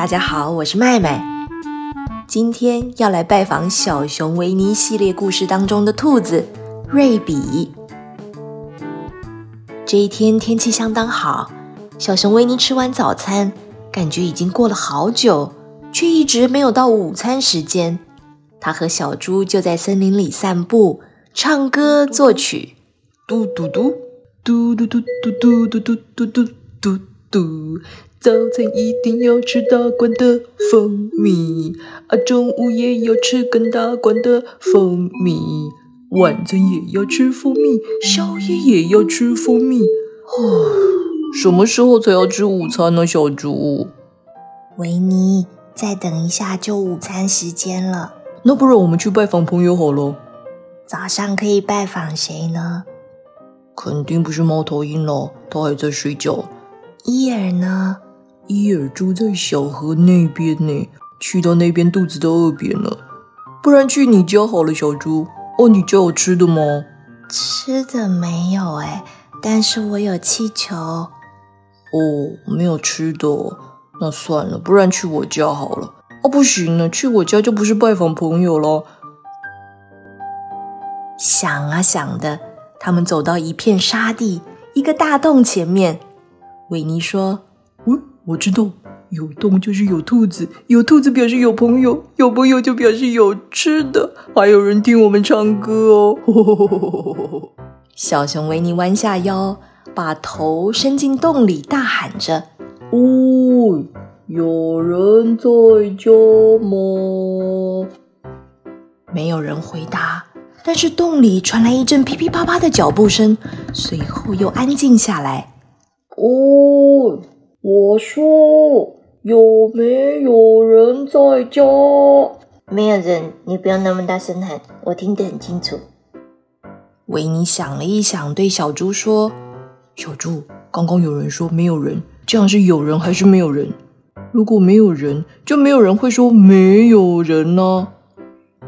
大家好，我是麦麦。今天要来拜访小熊维尼系列故事当中的兔子瑞比。这一天天气相当好，小熊维尼吃完早餐，感觉已经过了好久，却一直没有到午餐时间。他和小猪就在森林里散步、唱歌、作曲，嘟嘟嘟，嘟嘟嘟嘟嘟嘟嘟嘟嘟嘟嘟。早餐一定要吃大罐的蜂蜜，啊，中午也要吃更大罐的蜂蜜，晚餐也要吃蜂蜜，宵夜也要吃蜂蜜。哦，什么时候才要吃午餐呢，小猪？维尼，再等一下就午餐时间了。那不然我们去拜访朋友好了。早上可以拜访谁呢？肯定不是猫头鹰了，它还在睡觉。伊尔呢？伊尔住在小河那边呢，去到那边肚子都饿扁了。不然去你家好了，小猪。哦，你家有吃的吗？吃的没有哎，但是我有气球。哦，没有吃的，那算了，不然去我家好了。哦，不行了，去我家就不是拜访朋友了。想啊想的，他们走到一片沙地，一个大洞前面。维尼说：“嗯。”我知道，有洞就是有兔子，有兔子表示有朋友，有朋友就表示有吃的，还有人听我们唱歌哦。小熊维尼弯下腰，把头伸进洞里，大喊着：“哦，有人在家吗？”没有人回答，但是洞里传来一阵噼噼啪啪的脚步声，随后又安静下来。哦。我说：“有没有人在家？”没有人，你不要那么大声喊，我听得很清楚。维尼想了一想，对小猪说：“小猪，刚刚有人说没有人，这样是有人还是没有人？如果没有人，就没有人会说没有人呢。”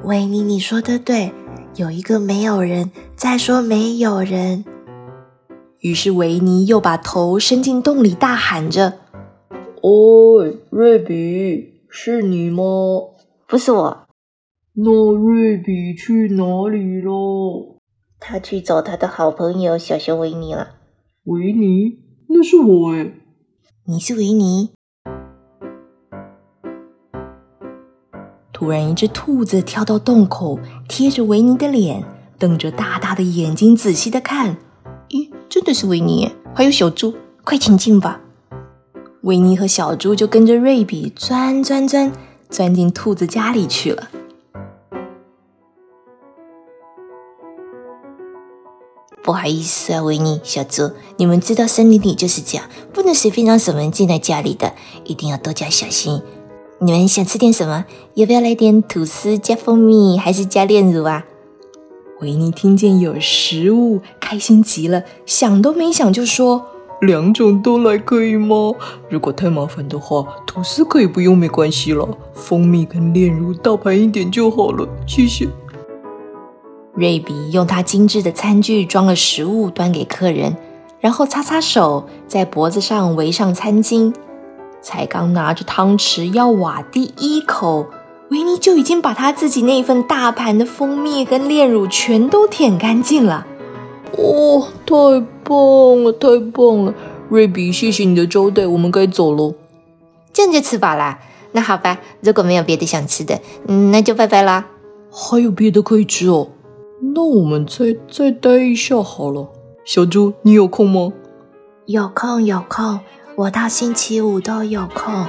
维尼，你说的对，有一个没有人在说没有人。于是维尼又把头伸进洞里，大喊着：“哦，瑞比，是你吗？不是我。那瑞比去哪里了？他去找他的好朋友小熊维尼了。维尼，那是我哎。你是维尼？突然，一只兔子跳到洞口，贴着维尼的脸，瞪着大大的眼睛，仔细的看。真的是维尼，还有小猪，快请进吧！维尼和小猪就跟着瑞比钻钻钻，钻进兔子家里去了。不好意思啊，维尼、小猪，你们知道森林里就是这样，不能随便让什么人进来家里的，一定要多加小心。你们想吃点什么？要不要来点吐司加蜂蜜，还是加炼乳啊？维尼听见有食物，开心极了，想都没想就说：“两种都来可以吗？如果太麻烦的话，吐司可以不用，没关系了。蜂蜜跟炼乳大盘一点就好了，谢谢。”瑞比用他精致的餐具装了食物，端给客人，然后擦擦手，在脖子上围上餐巾，才刚拿着汤匙要挖第一口。维尼就已经把他自己那份大盘的蜂蜜跟炼乳全都舔干净了。哦，太棒了，太棒了！瑞比，谢谢你的招待，我们该走喽。这样就吃饱啦？那好吧，如果没有别的想吃的，那就拜拜啦。还有别的可以吃哦？那我们再再待一下好了。小猪，你有空吗？有空，有空，我到星期五都有空。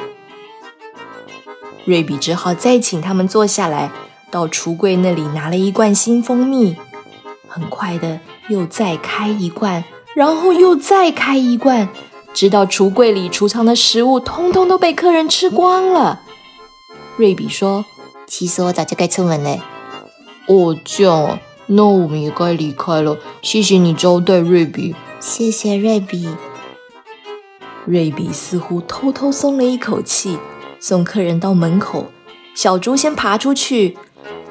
瑞比只好再请他们坐下来，到橱柜那里拿了一罐新蜂蜜。很快的，又再开一罐，然后又再开一罐，直到橱柜里储藏的食物通通都被客人吃光了。瑞比说：“其实我早就该出门了。”哦，这样啊，那我们也该离开了。谢谢你招待瑞比。谢谢瑞比。瑞比似乎偷偷松了一口气。送客人到门口，小猪先爬出去。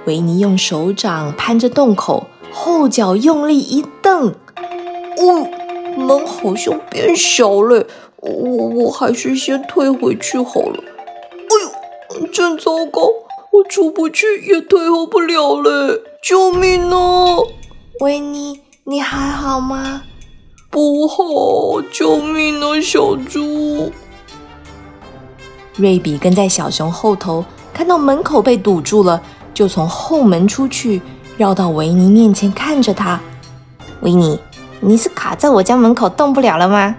维尼用手掌攀着洞口，后脚用力一蹬，哦，门好像变小了。我我还是先退回去好了。哎呦真糟糕，我出不去也退后不了了，救命啊！维尼，你还好吗？不好，救命啊，小猪！瑞比跟在小熊后头，看到门口被堵住了，就从后门出去，绕到维尼面前，看着他。维尼，你是卡在我家门口动不了了吗？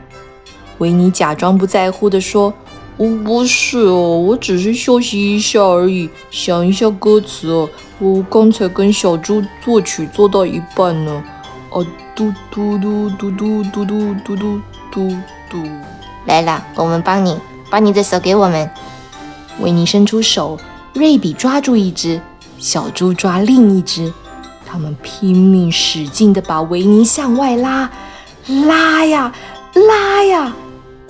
维尼假装不在乎地说：“我不是哦，我只是休息一下而已，想一下歌词哦。我刚才跟小猪作曲做到一半呢。啊，嘟嘟嘟嘟嘟嘟嘟嘟嘟嘟嘟。来啦，我们帮你，把你的手给我们。维尼伸出手，瑞比抓住一只，小猪抓另一只。”他们拼命使劲的把维尼向外拉，拉呀拉呀！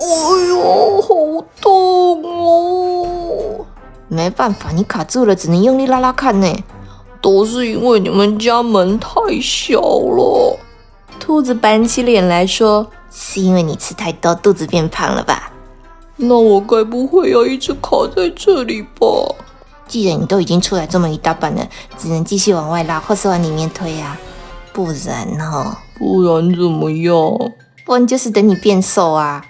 哎呦，好痛哦！没办法，你卡住了，只能用力拉拉看呢。都是因为你们家门太小了。兔子板起脸来说：“是因为你吃太多，肚子变胖了吧？”那我该不会要一直卡在这里吧？既然你都已经出来这么一大半了，只能继续往外拉，或是往里面推啊。不然呢？不然怎么样？不然就是等你变瘦啊。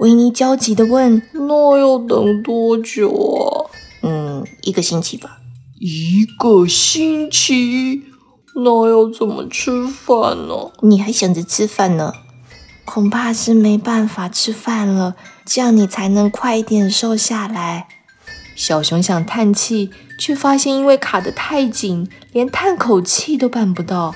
维尼焦急的问：“那要等多久啊？”“嗯，一个星期吧。”“一个星期？那要怎么吃饭呢？”“你还想着吃饭呢？恐怕是没办法吃饭了，这样你才能快一点瘦下来。”小熊想叹气，却发现因为卡得太紧，连叹口气都办不到。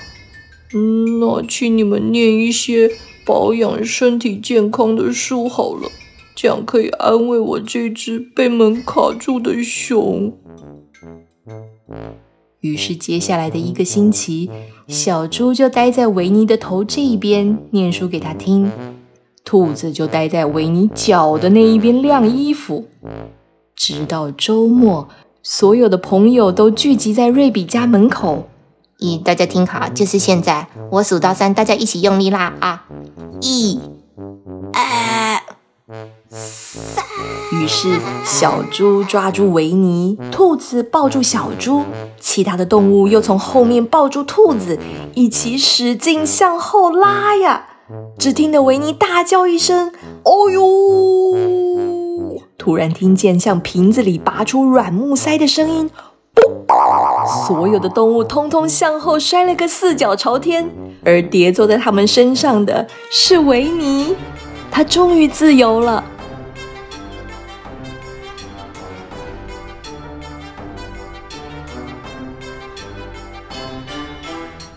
嗯，那请你们念一些保养身体健康的书好了，这样可以安慰我这只被门卡住的熊。于是，接下来的一个星期，小猪就待在维尼的头这一边念书给他听，兔子就待在维尼脚的那一边晾衣服。直到周末，所有的朋友都聚集在瑞比家门口。咦，大家听好，就是现在，我数到三，大家一起用力拉啊！一、二、三。于是，小猪抓住维尼，兔子抱住小猪，其他的动物又从后面抱住兔子，一起使劲向后拉呀！只听得维尼大叫一声：“哦呦！”突然听见像瓶子里拔出软木塞的声音，所有的动物通通向后摔了个四脚朝天，而跌坐在他们身上的是维尼，他终于自由了。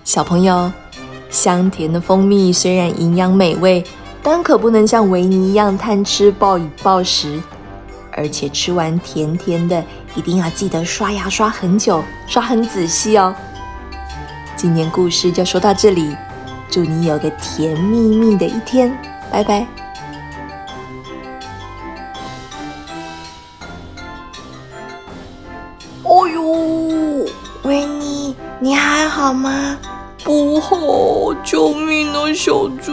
小朋友，香甜的蜂蜜虽然营养美味，但可不能像维尼一样贪吃暴饮暴食。而且吃完甜甜的，一定要记得刷牙刷很久，刷很仔细哦。今天故事就说到这里，祝你有个甜蜜蜜的一天，拜拜。你还好吗？不好，救命啊，小猪！